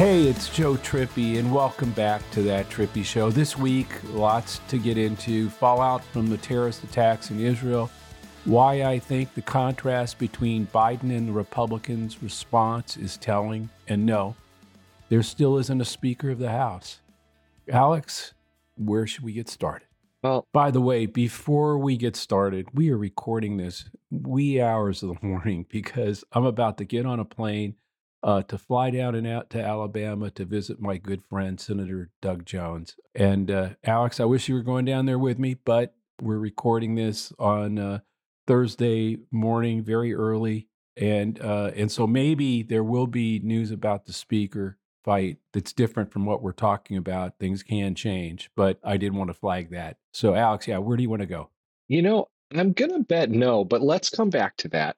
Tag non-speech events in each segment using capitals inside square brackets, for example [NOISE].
Hey, it's Joe Trippi, and welcome back to that Trippi Show. This week, lots to get into fallout from the terrorist attacks in Israel, why I think the contrast between Biden and the Republicans' response is telling, and no, there still isn't a Speaker of the House. Alex, where should we get started? Well, By the way, before we get started, we are recording this wee hours of the [LAUGHS] morning because I'm about to get on a plane uh, to fly down and out to Alabama to visit my good friend, Senator Doug Jones. And uh, Alex, I wish you were going down there with me, but we're recording this on uh, Thursday morning, very early. And, uh, and so maybe there will be news about the speaker fight that's different from what we're talking about. Things can change, but I did want to flag that. So, Alex, yeah, where do you want to go? you know, I'm gonna bet no, but let's come back to that.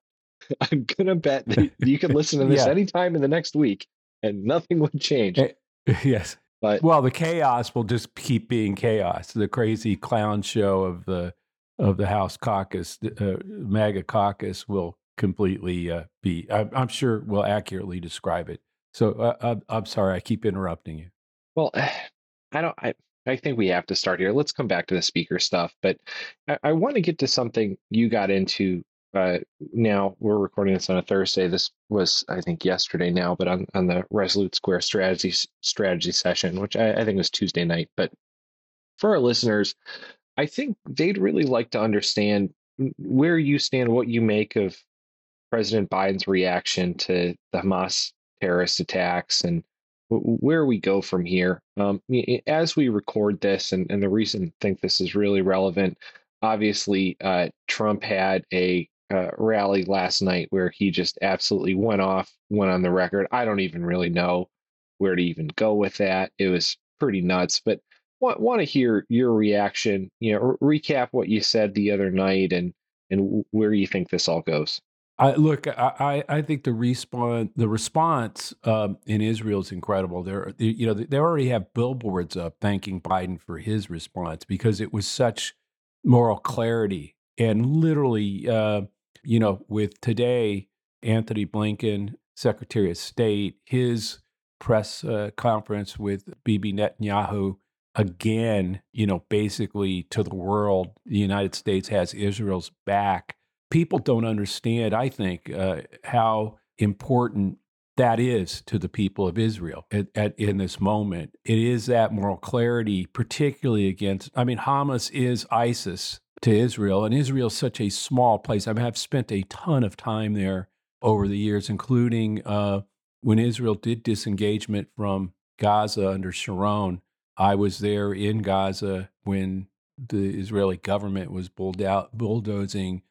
[LAUGHS] I'm gonna bet that [LAUGHS] you can listen to this Yeah. anytime in the next week and nothing would change. Eh, [LAUGHS] yes. But Well, the chaos will just keep being chaos. The crazy clown show of the of the House caucus, the, uh, MAGA caucus, will completely uh, be. I'm, I'm sure will accurately describe it. So uh, I'm, I'm sorry, I keep interrupting you. well, [SIGHS] I don't. I I think we have to start here. Let's come back to the speaker stuff. But I, I want to get to something you got into. Uh, now we're recording this on a Thursday. This was, I think, yesterday now, but on, on the Resolute Square strategy strategy session, which I, I think was Tuesday night. But for our listeners, I think they'd really like to understand where you stand, what you make of President Biden's reaction to the Hamas terrorist attacks, and where we go from here. Um, as we record this, and, and the reason I think this is really relevant, obviously, uh, Trump had a uh, rally last night where he just absolutely went off, went on the record. I don't even really know where to even go with that. It was pretty nuts, but want want to hear your reaction. You know, re- recap what you said the other night and and where you think this all goes. I look. I, I think the response the response um, in Israel is incredible. There, you know, they already have billboards up thanking Biden for his response because it was such moral clarity and literally, uh, you know, with today Antony Blinken, Secretary of State, his press uh, conference with Bibi Netanyahu again, you know, basically to the world, the United States has Israel's back people don't understand, I think, uh, how important that is to the people of Israel at, at, in this moment. It is that moral clarity, particularly against, I mean, Hamas is ISIS to Israel, and Israel is such a small place. I mean, I've spent a ton of time there over the years, including uh, when Israel did disengagement from Gaza under Sharon. I was there in Gaza when the Israeli government was bulldo- bulldozing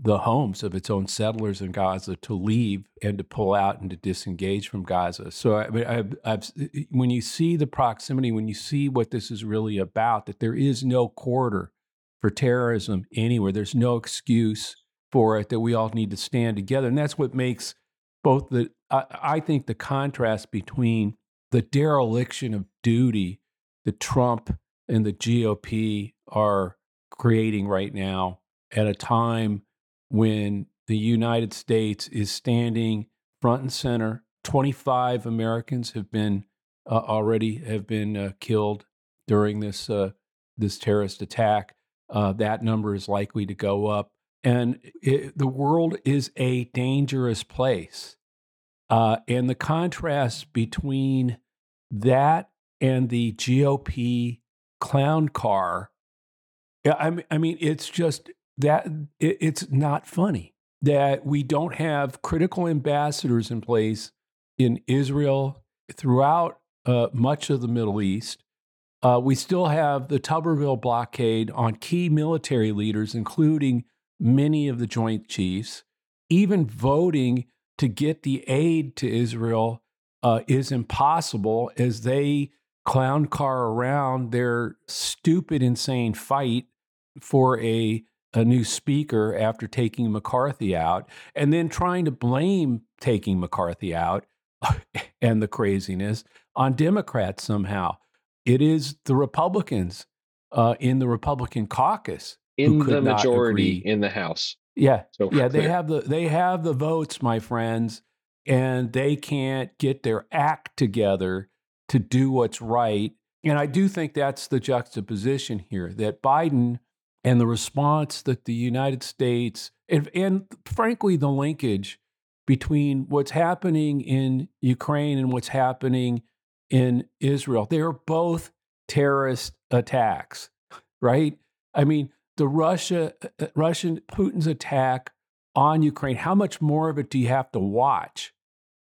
the homes of its own settlers in Gaza to leave and to pull out and to disengage from Gaza. So, I I've, I've, when you see the proximity, when you see what this is really about, that there is no quarter for terrorism anywhere, there's no excuse for it, that we all need to stand together. And that's what makes both the, I, I think, the contrast between the dereliction of duty that Trump and the GOP are creating right now at a time when the United States is standing front and center. 25 Americans have been uh, already have been uh, killed during this uh, this terrorist attack. Uh, that number is likely to go up, and it, the world is a dangerous place. Uh, and the contrast between that and the GOP clown car, I mean, I mean, it's just that it, it's not funny that we don't have critical ambassadors in place in Israel throughout uh, much of the Middle East. Uh, we still have the Tuberville blockade on key military leaders, including many of the Joint Chiefs. Even voting to get the aid to Israel uh, is impossible as they clown car around their stupid, insane fight for a a new speaker after taking McCarthy out, and then trying to blame taking McCarthy out [LAUGHS] and the craziness on Democrats somehow. It is the Republicans uh, in the Republican caucus In the majority in the House. Yeah, So yeah, they have the they have the votes, my friends, and they can't get their act together to do what's right. And I do think that's the juxtaposition here that Biden and the response that the United States, and, and frankly, the linkage between what's happening in Ukraine and what's happening in Israel, they are both terrorist attacks, right? I mean, the Russia, uh, uh, Russian Putin's attack on Ukraine. How much more of it do you have to watch?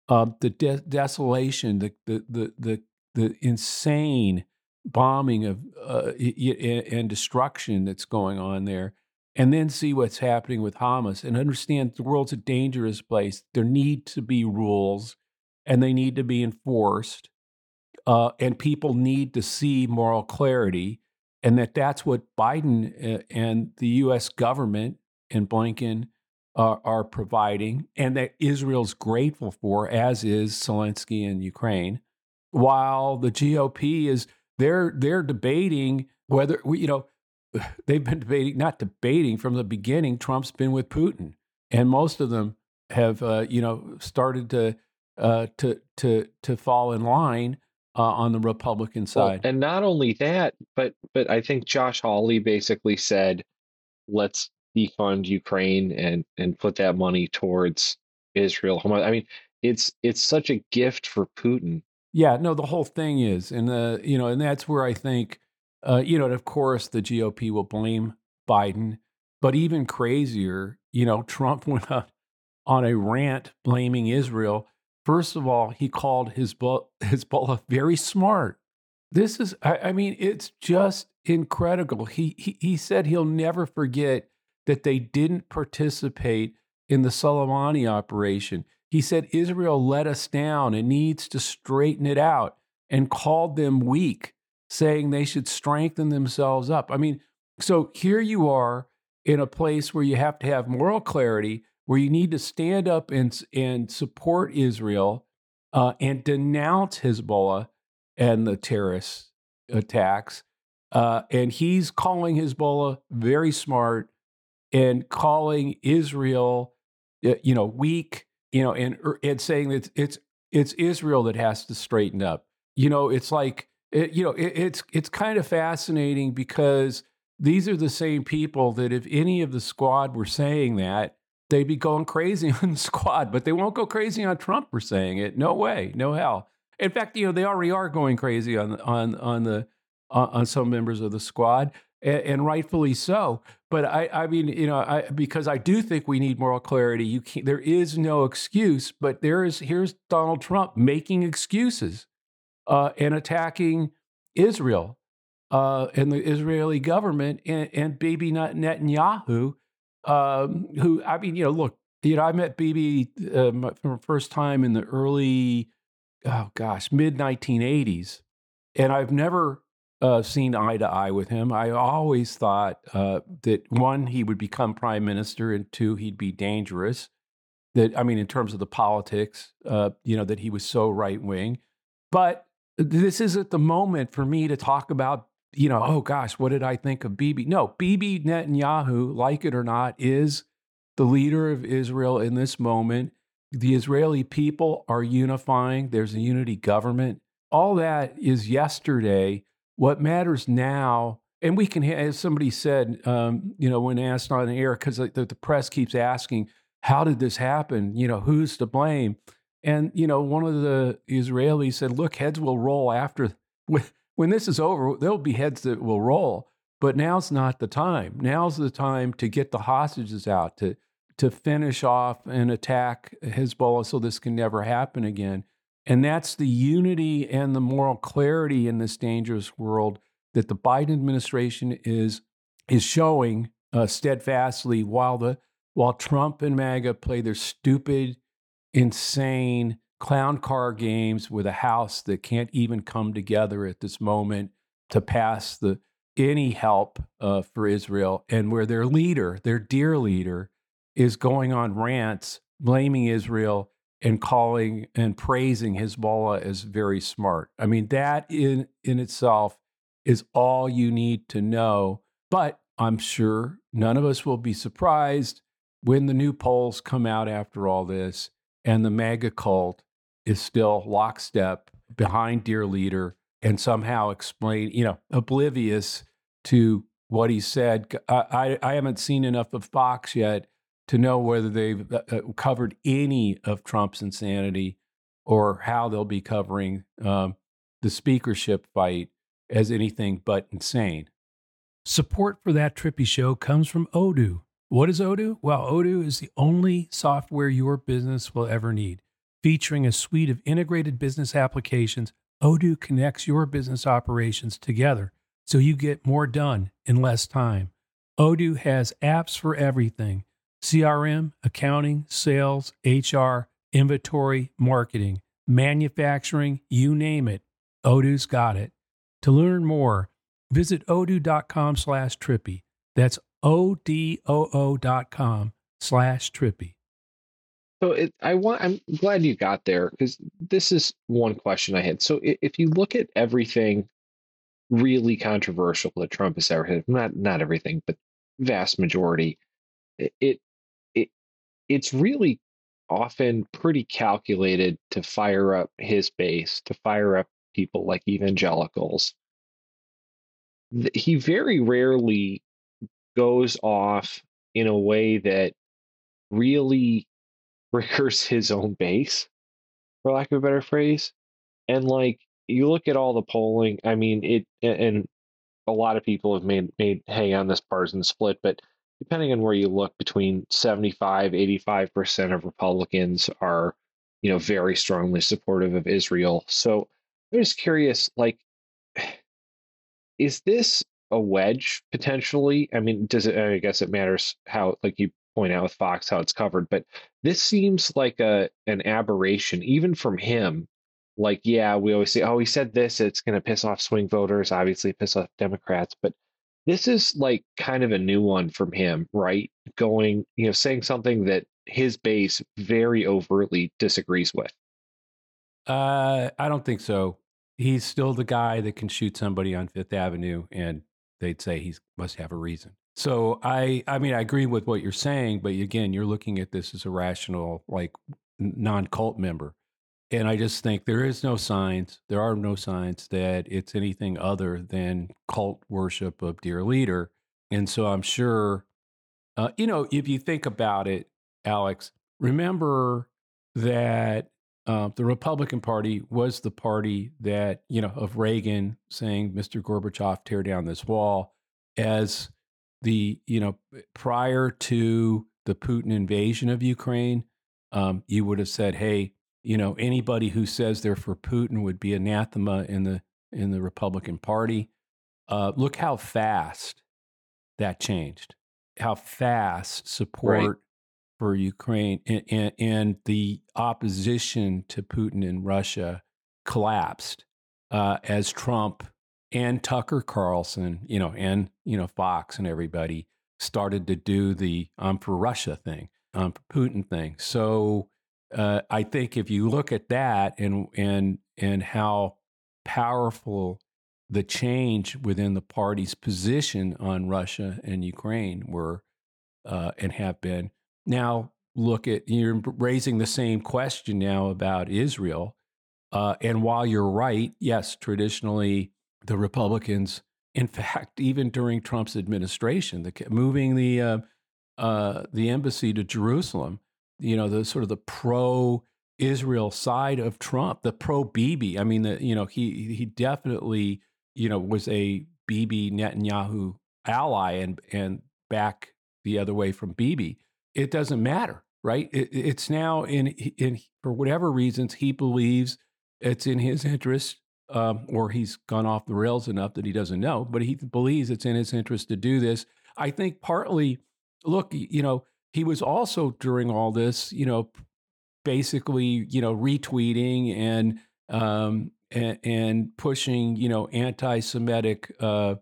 Uh, the de- desolation, the, the the the the insane bombing of uh, and destruction that's going on there, and then see what's happening with Hamas and understand the world's a dangerous place. There need to be rules, and they need to be enforced, uh, and people need to see moral clarity, and that that's what Biden and the U.S. government and Blinken are, are providing, and that Israel's grateful for, as is Zelensky in Ukraine. While the GOP is they're they're debating whether you know [SIGHS] they've been debating not debating from the beginning. Trump's been with Putin, and most of them have uh, you know started to uh, to to to fall in line uh, on the Republican side. Well, and not only that, but but I think Josh Hawley basically said, "Let's defund Ukraine and and put that money towards Israel. I mean, it's it's such a gift for Putin. Yeah, no, the whole thing is, and the you know, and that's where I think, uh, you know, and of course the GOP will blame Biden, but even crazier, you know, Trump [LAUGHS] went on a rant blaming Israel. First of all, he called his Hezbollah [LAUGHS] very smart. This is, I, I mean, it's just incredible. He, he he said he'll never forget that they didn't participate in the Soleimani operation. He said Israel let us down and needs to straighten it out and called them weak, saying they should strengthen themselves up. I mean, so here you are in a place where you have to have moral clarity, where you need to stand up and, and support Israel uh, and denounce Hezbollah and the terrorist attacks. Uh, and he's calling Hezbollah very smart and calling Israel, you know, weak, you know, and er, and saying that it's it's Israel that has to straighten up. You know, it's like it, you know, it, it's it's kind of fascinating because these are the same people that if any of the squad were saying that, they'd be going crazy [LAUGHS] on the squad, but they won't go crazy on Trump for saying it. No way, no hell. In fact, you know, they already are going crazy on on on the on some members of the squad and, and rightfully so. But I, I mean, you know, I, because I do think we need moral clarity. You can't, there is no excuse, but there is. Here's Donald Trump making excuses uh, and attacking Israel uh, and the Israeli government and, and Bibi Netanyahu, um, who I mean, you know, look, you know, I met Bibi uh, for the first time in the early, oh gosh, mid 1980s, and I've never uh, seen eye to eye with him. I always thought uh, that one, he would become prime minister, and two, he'd be dangerous. That I mean, in terms of the politics, uh, you know, that he was so right wing. But this isn't the moment for me to talk about, you know, oh gosh, what did I think of Bibi? No, Bibi Netanyahu, like it or not, is the leader of Israel in this moment. The Israeli people are unifying. There's a unity government. All that is yesterday what matters now, and we can, as somebody said, um, you know, when asked on air, because the, the press keeps asking, how did this happen? You know, who's to blame? And, you know, one of the Israelis said, look, heads will roll after, [LAUGHS] when, this is over, there'll be heads that will roll. But now's not the time. Now's the time to get the hostages out, to, to finish off and attack Hezbollah so this can never happen again. And that's the unity and the moral clarity in this dangerous world that the Biden administration is is showing uh, steadfastly while the while Trump and MAGA play their stupid, insane clown car games with a house that can't even come together at this moment to pass the any help uh, for Israel, and where their leader, their dear leader, is going on rants blaming Israel and calling and praising Hezbollah as very smart. I mean, that in, in itself is all you need to know. But I'm sure none of us will be surprised when the new polls come out after all this and the MAGA cult is still lockstep behind Dear Leader and somehow explain, you know, oblivious to what he said. I, I, I haven't seen enough of Fox yet to know whether they've uh, uh, covered any of Trump's insanity or how they'll be covering um, the speakership fight as anything but insane. Support for that Trippi show comes from Odoo. What is Odoo? Well, Odoo is the only software your business will ever need. Featuring a suite of integrated business applications, Odoo connects your business operations together so you get more done in less time. Odoo has apps for everything CRM, accounting, sales, HR, inventory, marketing, manufacturing, you name it. Odoo's got it. To learn more, visit odoo.com slash trippi. That's O-D-O-O dot com slash trippi. So it, I want. I'm glad you got there because this is one question I had. So if you look at everything really controversial that Trump has ever had, not not everything, but vast majority, it it it's really often pretty calculated to fire up his base, to fire up people like evangelicals. He very rarely goes off in a way that really triggers his own base, for lack of a better phrase. And like you look at all the polling, I mean it and a lot of people have made made hay on this partisan split, but depending on where you look, between 75, 85% of Republicans are, you know, very strongly supportive of Israel. So I'm just curious, like, [SIGHS] is this a wedge potentially? I mean, does it? I guess it matters how, like you point out with Fox, how it's covered, but this seems like a an aberration, even from him. Like, yeah, we always say, oh, he said this, it's going to piss off swing voters, obviously piss off Democrats, but this is like kind of a new one from him, right? Going, you know, saying something that his base very overtly disagrees with. Uh, I don't think so. He's still the guy that can shoot somebody on Fifth Avenue, and they'd say he must have a reason. So I, I mean, I agree with what you're saying, but again, you're looking at this as a rational, like non-cult member, and I just think there is no signs. There are no signs that it's anything other than cult worship of dear leader, and so I'm sure, uh, you know, if you think about it, Alex, remember that uh, the Republican Party was the party that, you know, of Reagan saying, Mr. Gorbachev, tear down this wall, as the, you know, prior to the Putin invasion of Ukraine, um, you would have said, hey, you know, anybody who says they're for Putin would be anathema in the in the Republican Party. Uh, look how fast that changed. How fast support right for Ukraine and, and, and, the opposition to Putin in Russia collapsed uh, as Trump and Tucker Carlson, you know, and you know Fox and everybody started to do the "I'm for Russia" thing, "I'm for Putin" thing. So uh, I think if you look at that and and and how powerful the change within the party's position on Russia and Ukraine were uh, and have been, now look at you're raising the same question now about Israel. Uh, and while you're right, yes, traditionally the Republicans, in [LAUGHS] fact, even during Trump's administration, the, moving the uh, uh, the embassy to Jerusalem, you know, the sort of the pro Israel side of Trump, the pro Bibi. I mean, the, you know, he he definitely you know was a Bibi Netanyahu ally and and back the other way from Bibi it doesn't matter, right? It, it's now in in for whatever reasons he believes it's in his interest, um, or he's gone off the rails enough that he doesn't know, but he believes it's in his interest to do this. I think partly, look, you know, he was also during all this, you know, basically, you know, retweeting and um, and, pushing, you know, anti-Semitic. Uh,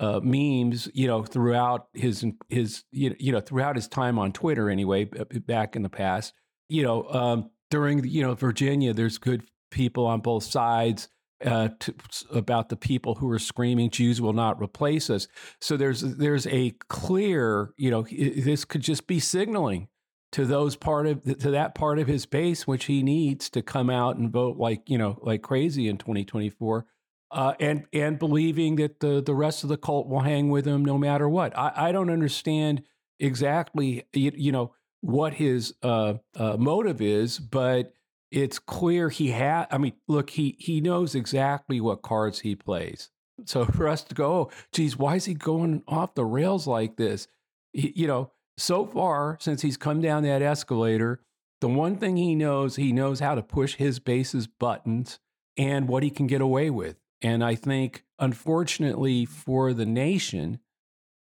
uh, memes, you know, throughout his his you know throughout his time on Twitter anyway, back in the past, you know, um, during you know Virginia, there's good people on both sides. Uh, to, about the people who are screaming Jews will not replace us. So there's there's a clear, you know, this could just be signaling to those part of to that part of his base which he needs to come out and vote like you know like crazy in 2024 uh, and and believing that the the rest of the cult will hang with him no matter what i, I don't understand exactly you, you know what his uh, uh, motive is but it's clear he had i mean look he he knows exactly what cards he plays so [LAUGHS] for us to go oh, geez why is he going off the rails like this he, you know so far since he's come down that escalator, the one thing he knows, he knows how to push his base's buttons and what he can get away with. And I think, unfortunately for the nation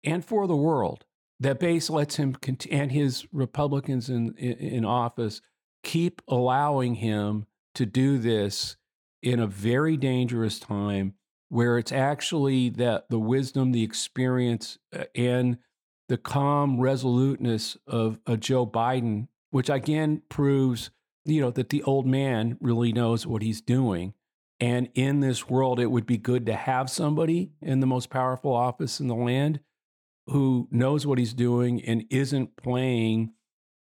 and for the world, that base lets him cont- and his Republicans in, in, in office keep allowing him to do this in a very dangerous time where it's actually that the wisdom, the experience, uh, and the calm resoluteness of a Joe Biden, which again proves, you know, that the old man really knows what he's doing. And in this world, it would be good to have somebody in the most powerful office in the land who knows what he's doing and isn't playing,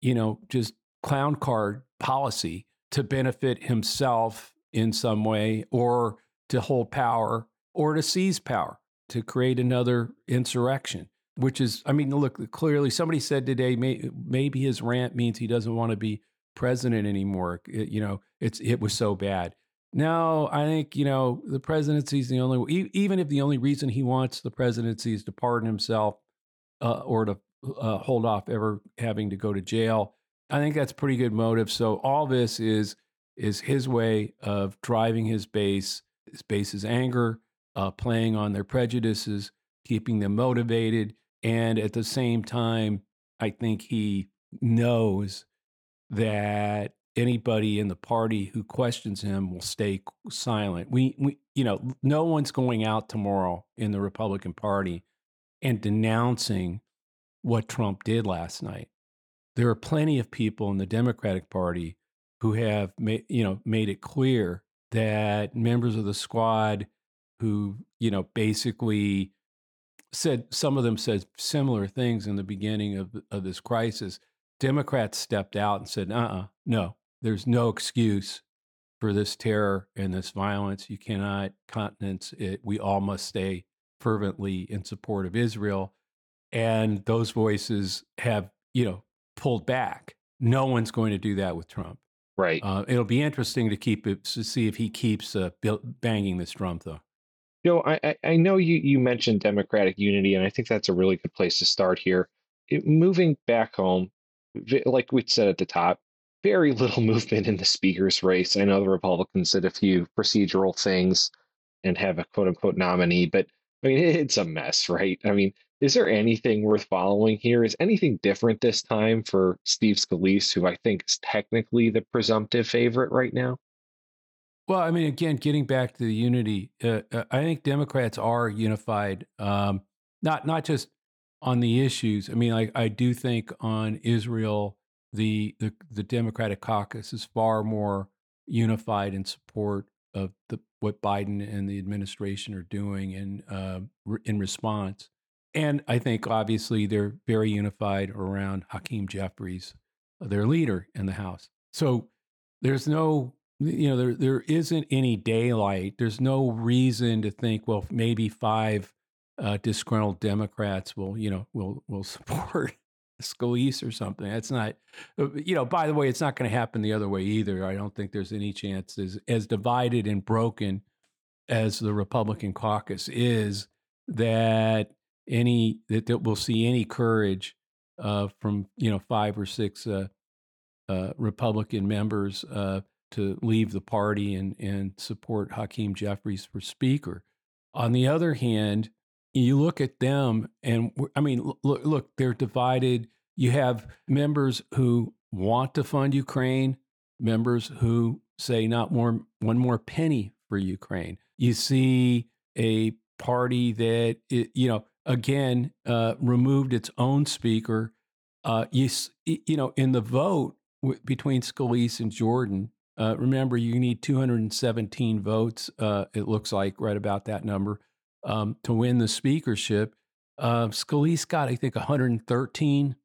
you know, just clown card policy to benefit himself in some way or to hold power or to seize power to create another insurrection which is, I mean, look, clearly somebody said today, may, maybe his rant means he doesn't want to be president anymore. It, you know, it's it was so bad. No, I think you know the presidency is the only. Even if the only reason he wants the presidency is to pardon himself uh, or to uh, hold off ever having to go to jail, I think that's pretty good motive. So all this is is his way of driving his base, his base's anger, uh, playing on their prejudices, keeping them motivated, and at the same time, I think he knows that anybody in the party who questions him will stay silent. We, we, you know, no one's going out tomorrow in the Republican Party and denouncing what Trump did last night. There are plenty of people in the Democratic Party who have, made, you know, made it clear that members of the squad who, you know, basically said some of them said similar things in the beginning of, of this crisis. Democrats stepped out and said, uh uh no, there's no excuse for this terror and this violence. You cannot countenance it. We all must stay fervently in support of Israel. And those voices have, you know, pulled back. No one's going to do that with Trump. Right. Uh, it'll be interesting to keep it to see if he keeps uh, banging this drum, though. You know, I, I know you, you mentioned democratic unity, and I think that's a really good place to start here. It, moving back home, like we said at the top, very little [LAUGHS] movement in the speaker's race. I know the Republicans did a few procedural things and have a quote unquote nominee, but I mean, [LAUGHS] it's a mess, right? I mean, is there anything worth following here? Is anything different this time for Steve Scalise, who I think is technically the presumptive favorite right now? Well, I mean, again, getting back to the unity, uh, uh, I think Democrats are unified, um, not not just on the issues. I mean, I, I do think on Israel, the, the the Democratic caucus is far more unified in support of the what Biden and the administration are doing in uh, in response. And I think obviously they're very unified around Hakeem Jeffries, their leader in the House. So there's no you know there there isn't any daylight. There's no reason to think well maybe five uh, disgruntled democrats will you know will will [LAUGHS] support Scalise or something. That's not uh, you know by the way it's not going to happen the other way either. I don't think there's any chance as, as divided and broken as the republican caucus is that any that, that we'll see any courage uh, from you know five or six uh, uh republican members uh, to leave the party and, and support Hakeem Jeffries for Speaker. On the other hand, you look at them, and I mean, look, look, they're divided. You have members who want to fund Ukraine, members who say not more one more penny for Ukraine. You see a party that it, you know again uh, removed its own speaker. Uh, you you know in the vote w- between Scalise and Jordan, uh, remember, you need 217 votes, uh, it looks like, right about that number, um, to win the speakership. Uh, Scalise got, I think, 113.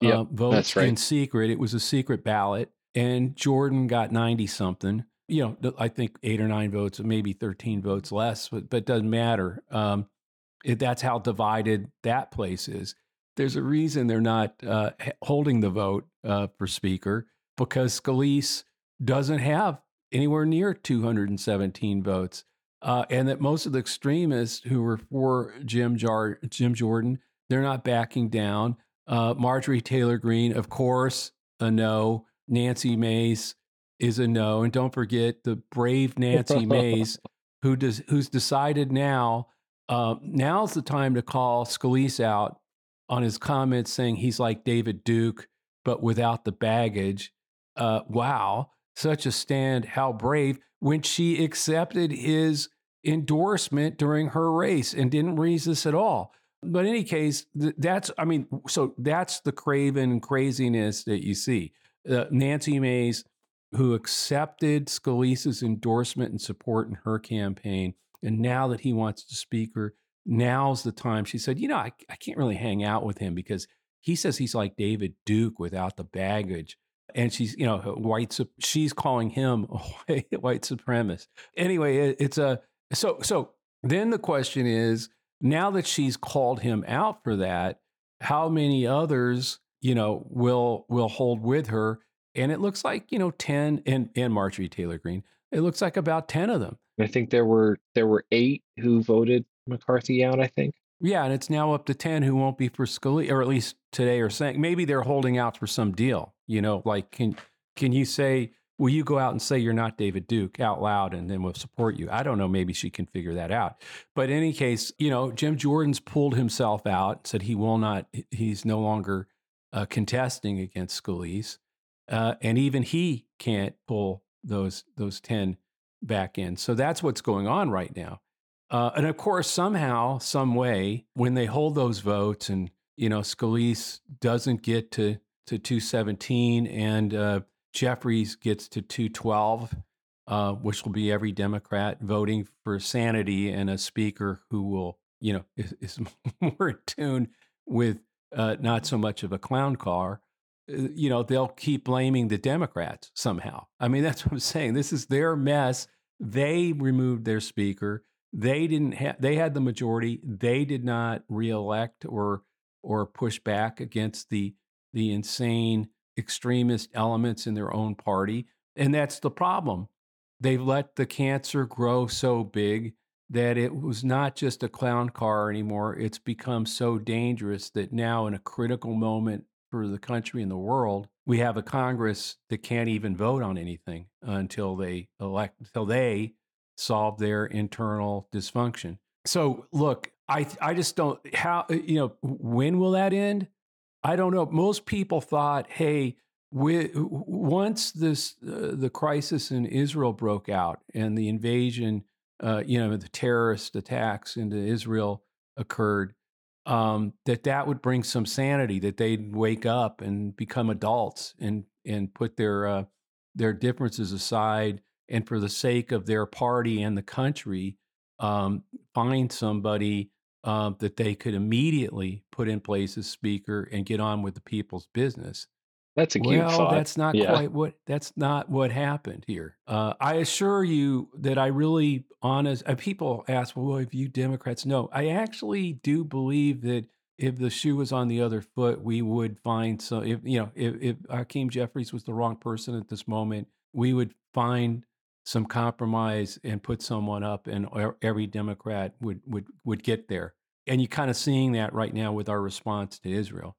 yep, uh, votes right. in secret. It was a secret ballot, and Jordan got 90 something. You know, I think eight or nine votes, maybe 13 votes less, but, but it doesn't matter. Um, it, that's how divided that place is. There's a reason they're not uh, holding the vote uh, for Speaker because Scalise doesn't have anywhere near 217 votes. Uh, and that most of the extremists who were for Jim, Jar- Jim Jordan, they're not backing down. Uh, Marjorie Taylor Greene, of course, a no. Nancy Mace is a no. And don't forget the brave Nancy [LAUGHS] Mace, who does, who's decided now, uh, now's the time to call Scalise out on his comments saying he's like David Duke, but without the baggage. Uh, wow, such a stand. How brave when she accepted his endorsement during her race and didn't resist at all. But in any case, that's, I mean, so that's the craven craziness that you see. Uh, Nancy Mace, who accepted Scalise's endorsement and support in her campaign, and now that he wants to speaker, now's the time. She said, You know, I, I can't really hang out with him because he says he's like David Duke without the baggage. And she's, you know, white, she's calling him a [LAUGHS] white, white supremacist. Anyway, it, it's a, so, so then the question is now that she's called him out for that, how many others, you know, will, will hold with her? And it looks like, you know, 10 and, and Marjorie Taylor Greene, it looks like about 10 of them. I think there were, there were eight who voted McCarthy out, I think. Yeah, and it's now up to 10 who won't be for Scalia, or at least today are saying maybe they're holding out for some deal. You know, like, can, can you say, will you go out and say you're not David Duke out loud and then we'll support you? I don't know. Maybe she can figure that out. But in any case, you know, Jim Jordan's pulled himself out, said he will not, he's no longer uh, contesting against Scalise. Uh, and even he can't pull those, those 10 back in. So that's what's going on right now. Uh, and of course, somehow, some way, when they hold those votes, and you know, Scalise doesn't get to to 217, and uh, Jeffries gets to 212, uh, which will be every Democrat voting for sanity and a speaker who will, you know, [LAUGHS] is, is [LAUGHS] more in tune with uh, not so much of a clown car. You know, they'll keep blaming the Democrats somehow. I mean, [LAUGHS] that's what I'm saying. This is their mess. They removed their speaker they didn't have they had the majority. They did not reelect or or push back against the the insane extremist elements in their own party. And that's the problem. They've let the cancer grow so big that it was not just a clown car anymore. It's become so dangerous that now, in a critical moment for the country and the world, we have a Congress that can't even vote on anything until they elect, until they solve their internal dysfunction. So, look, I I just don't how you know when will that end? I don't know. Most people thought, hey, we, once this uh, the crisis in Israel broke out and the invasion, uh, you know, the terrorist attacks into Israel occurred, um, that that would bring some sanity, that they'd wake up and become adults and and put their uh, their differences aside and for the sake of their party and the country, um, find somebody uh, that they could immediately put in place as speaker and get on with the people's business. That's a cute well, thought. that's not yeah. quite what that's not what happened here. Uh, I assure you that I really honest. Uh, people ask, "Well, if you Democrats?" No, I actually do believe that if the shoe was on the other foot, we would find some. If you know, if, if Hakeem Jeffries was the wrong person at this moment, we would find some compromise and put someone up, and every Democrat would would would get there. And you're kind of seeing that right now with our response to Israel,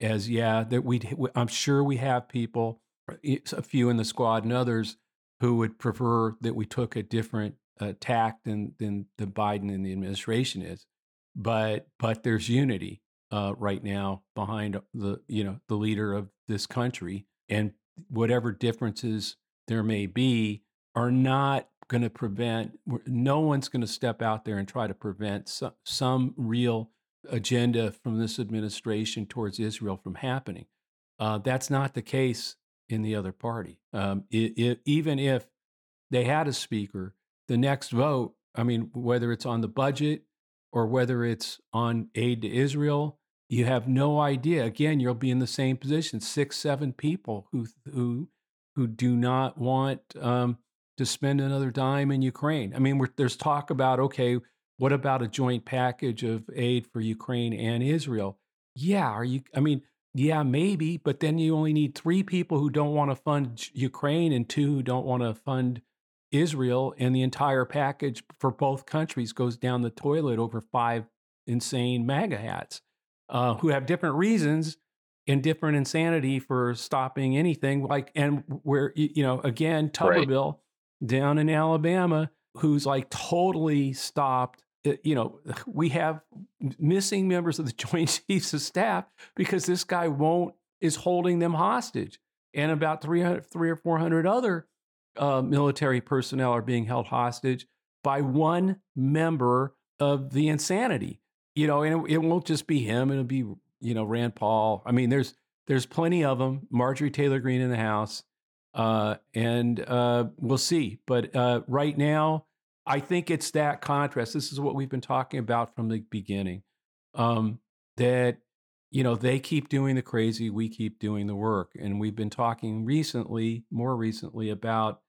as yeah, that we I'm sure we have people, a few in the squad and others who would prefer that we took a different uh, tact than than the Biden and the administration is, but but there's unity uh, right now behind the you know the leader of this country, and whatever differences there may be, are not going to prevent, no one's going to step out there and try to prevent some, some real agenda from this administration towards Israel from happening. Uh, that's not the case in the other party. Um, it, it, even if they had a speaker, the next vote, I mean, whether it's on the budget or whether it's on aid to Israel, you have no idea. Again, you'll be in the same position: six, seven people who who who do not want um, to spend another dime in Ukraine. I mean, there's talk about okay, what about a joint package of aid for Ukraine and Israel? Yeah, are you? I mean, yeah, maybe, but then you only need three people who don't want to fund Ukraine and two who don't want to fund Israel, and the entire package for both countries goes down the toilet over five insane MAGA hats uh, who have different reasons and different insanity for stopping anything. Like, and where, you know, again, Tuberville right. down in Alabama, who's like totally stopped you know, we have missing members of the [LAUGHS] Joint Chiefs of Staff because this guy won't is holding them hostage, and about 300, three or four hundred other uh, military personnel are being held hostage by one member of the insanity. You know, and it, it won't just be him; it'll be you know Rand Paul. I mean, there's there's plenty of them. Marjorie Taylor Greene in the House, uh, and uh, we'll see. But uh, right now I think it's that contrast. This is what we've been talking about from the beginning. Um, that you know they keep doing the crazy, we keep doing the work, and we've been talking recently, more recently, about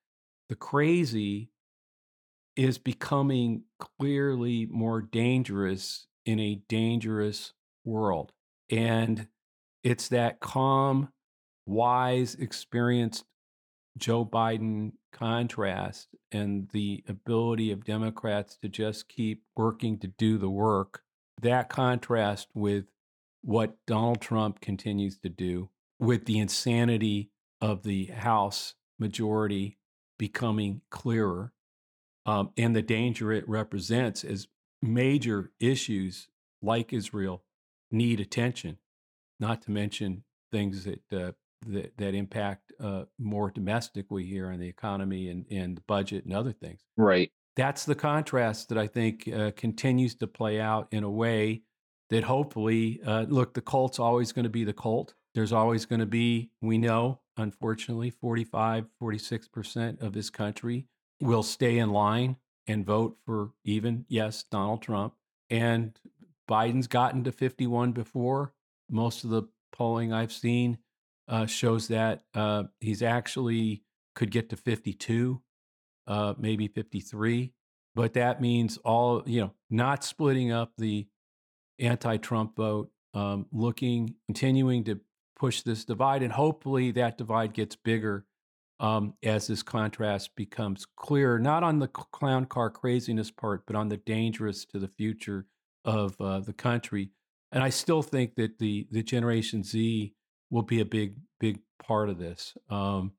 the crazy is becoming clearly more dangerous in a dangerous world, and it's that calm, wise, experienced Joe Biden contrast and the ability of Democrats to just keep working to do the work, that contrast with what Donald Trump continues to do, with the insanity of the House majority becoming clearer, um, and the danger it represents as major issues like Israel need attention, not to mention things that uh, that, that impact uh, more domestically here in the economy and, and the budget and other things. Right. That's the contrast that I think uh, continues to play out in a way that hopefully, uh, look, the cult's always going to be the cult. There's always going to be, we know, unfortunately, 45, 46% of this country will stay in line and vote for even, yes, Donald Trump. And Biden's gotten to 51 before. Most of the polling I've seen uh, shows that uh, he's actually could get to 52, uh, maybe 53. But that means all, you know, not splitting up the anti Trump vote, um, looking, continuing to push this divide. And hopefully that divide gets bigger um, as this contrast becomes clearer, not on the clown car craziness part, but on the dangerous to the future of uh, the country. And I still think that the the Generation Z will be a big big part of this. Um,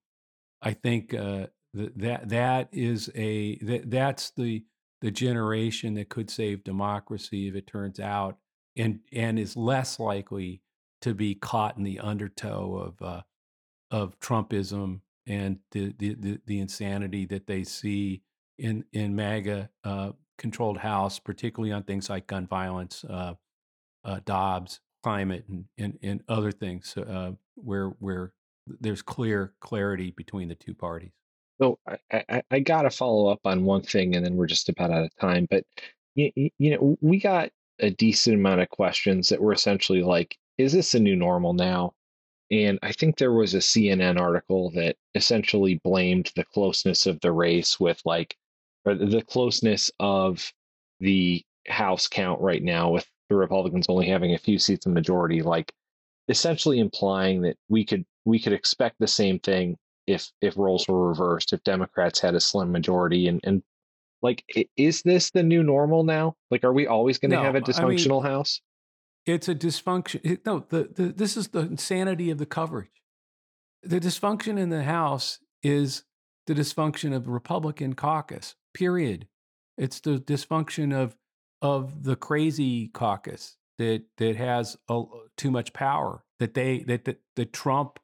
I think uh, th- that that is a that, that's the the generation that could save democracy if it turns out, and and is less likely to be caught in the undertow of uh, of Trumpism and the, the, the the insanity that they see in in MAGA uh, controlled House, particularly on things like gun violence, uh, uh Dobbs, climate and, and, and other things uh, where where there's clear clarity between the two parties. So I, I, I got to follow up on one thing, and then we're just about out of time. But you, you know, we got a decent amount of questions that were essentially like, "Is this a new normal now?" And I think there was a CNN article that essentially blamed the closeness of the race with like, or the closeness of the House count right now with the Republicans only having a few seats in majority, like essentially implying that we could we could expect the same thing if if roles were reversed, if Democrats had a slim majority, and and like is this the new normal now? Like, are we always going to no, have a dysfunctional I mean, House? It's a dysfunction. No, the, the this is the insanity of the coverage. The dysfunction in the House is the dysfunction of the Republican caucus. Period. It's the dysfunction of of the crazy caucus that that has a, too much power that they that that, that Trump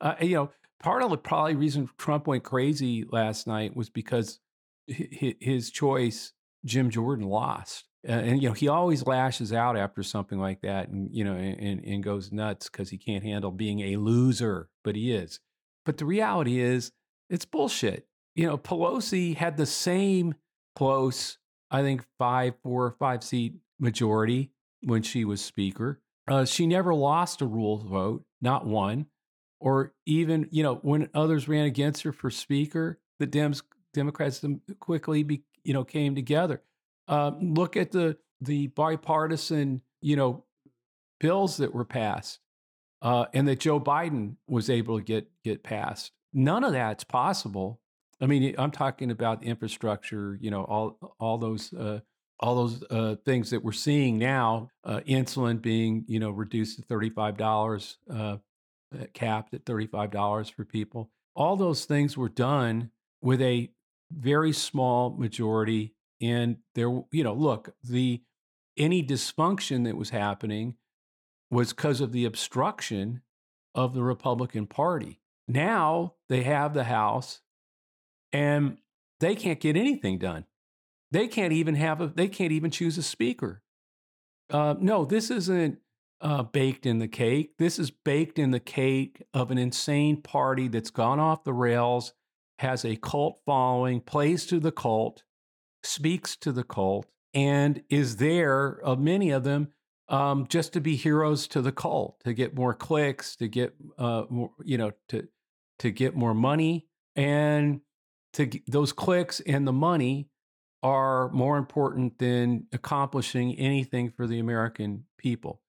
uh, you know part of the probably reason Trump went crazy last night was because his choice Jim Jordan lost. And, and you know he always lashes out after something like that and you know and, and goes nuts because he can't handle being a loser but he is. But the reality is it's bullshit. You know Pelosi had the same close I think five, four or five seat majority when she was speaker. Uh, she never lost a rules vote, not one. Or even, you know, when others ran against her for speaker, the Dems, Democrats quickly, be, you know, came together. Uh, look at the the bipartisan, you know, bills that were passed, uh, and that Joe Biden was able to get get passed. None of that's possible. I mean, I'm talking about infrastructure, you know, all all those uh, all those uh, things that we're seeing now, uh, insulin being, you know, reduced to thirty-five dollars, uh, capped at thirty-five dollars for people. All those things were done with a very small majority, and there, you know, look, the any dysfunction that was happening was because of the obstruction of the Republican Party. Now they have the House, and they can't get anything done they can't even have a, they can't even choose a speaker. Uh, no, this isn't uh, baked in the cake. This is baked in the cake of an insane party that's gone off the rails, has a cult following, plays to the cult, speaks to the cult, and is there, of uh, many of them, um, just to be heroes to the cult, to get more clicks, to get uh, more, you know, to to get more money, and to those clicks and the money are more important than accomplishing anything for the American people.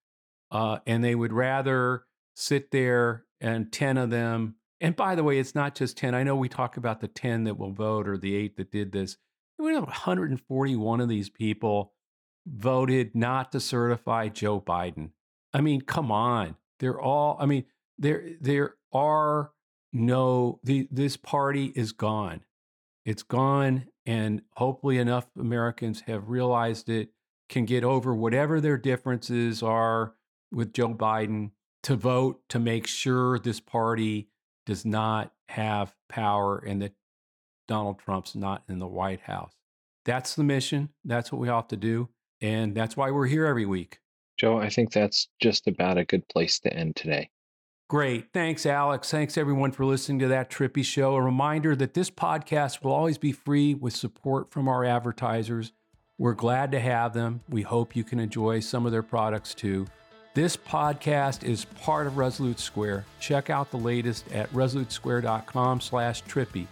Uh, and they would rather sit there and 10 of them. And by the way, it's not just 10. I know we talk about the 10 that will vote or the eight that did this. We have 141 of these people voted not to certify Joe Biden. I mean, come on. They're all, I mean, there, there are no, the, this party is gone. It's gone and hopefully, enough Americans have realized it, can get over whatever their differences are with Joe Biden to vote to make sure this party does not have power and that Donald Trump's not in the White House. That's the mission. That's what we have to do. And that's why we're here every week. Joe, I think that's just about a good place to end today. Great. Thanks, Alex. Thanks, everyone, for listening to that Trippi Show. A reminder that this podcast will always be free with support from our advertisers. We're glad to have them. We hope you can enjoy some of their products too. This podcast is part of Resolute Square. Check out the latest at resolutesquare.com slash trippi.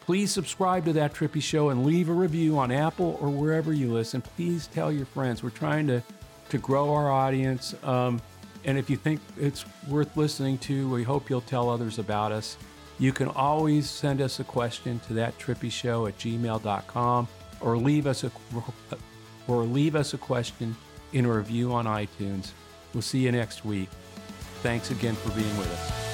Please subscribe to that Trippi Show and leave a review on Apple or wherever you listen. Please tell your friends. We're trying to, to grow our audience. Um, and if you think it's worth listening to, we hope you'll tell others about us. You can always send us a question to that trippi show at gmail.com or leave us a or leave us a question in a review on iTunes. We'll see you next week. Thanks again for being with us.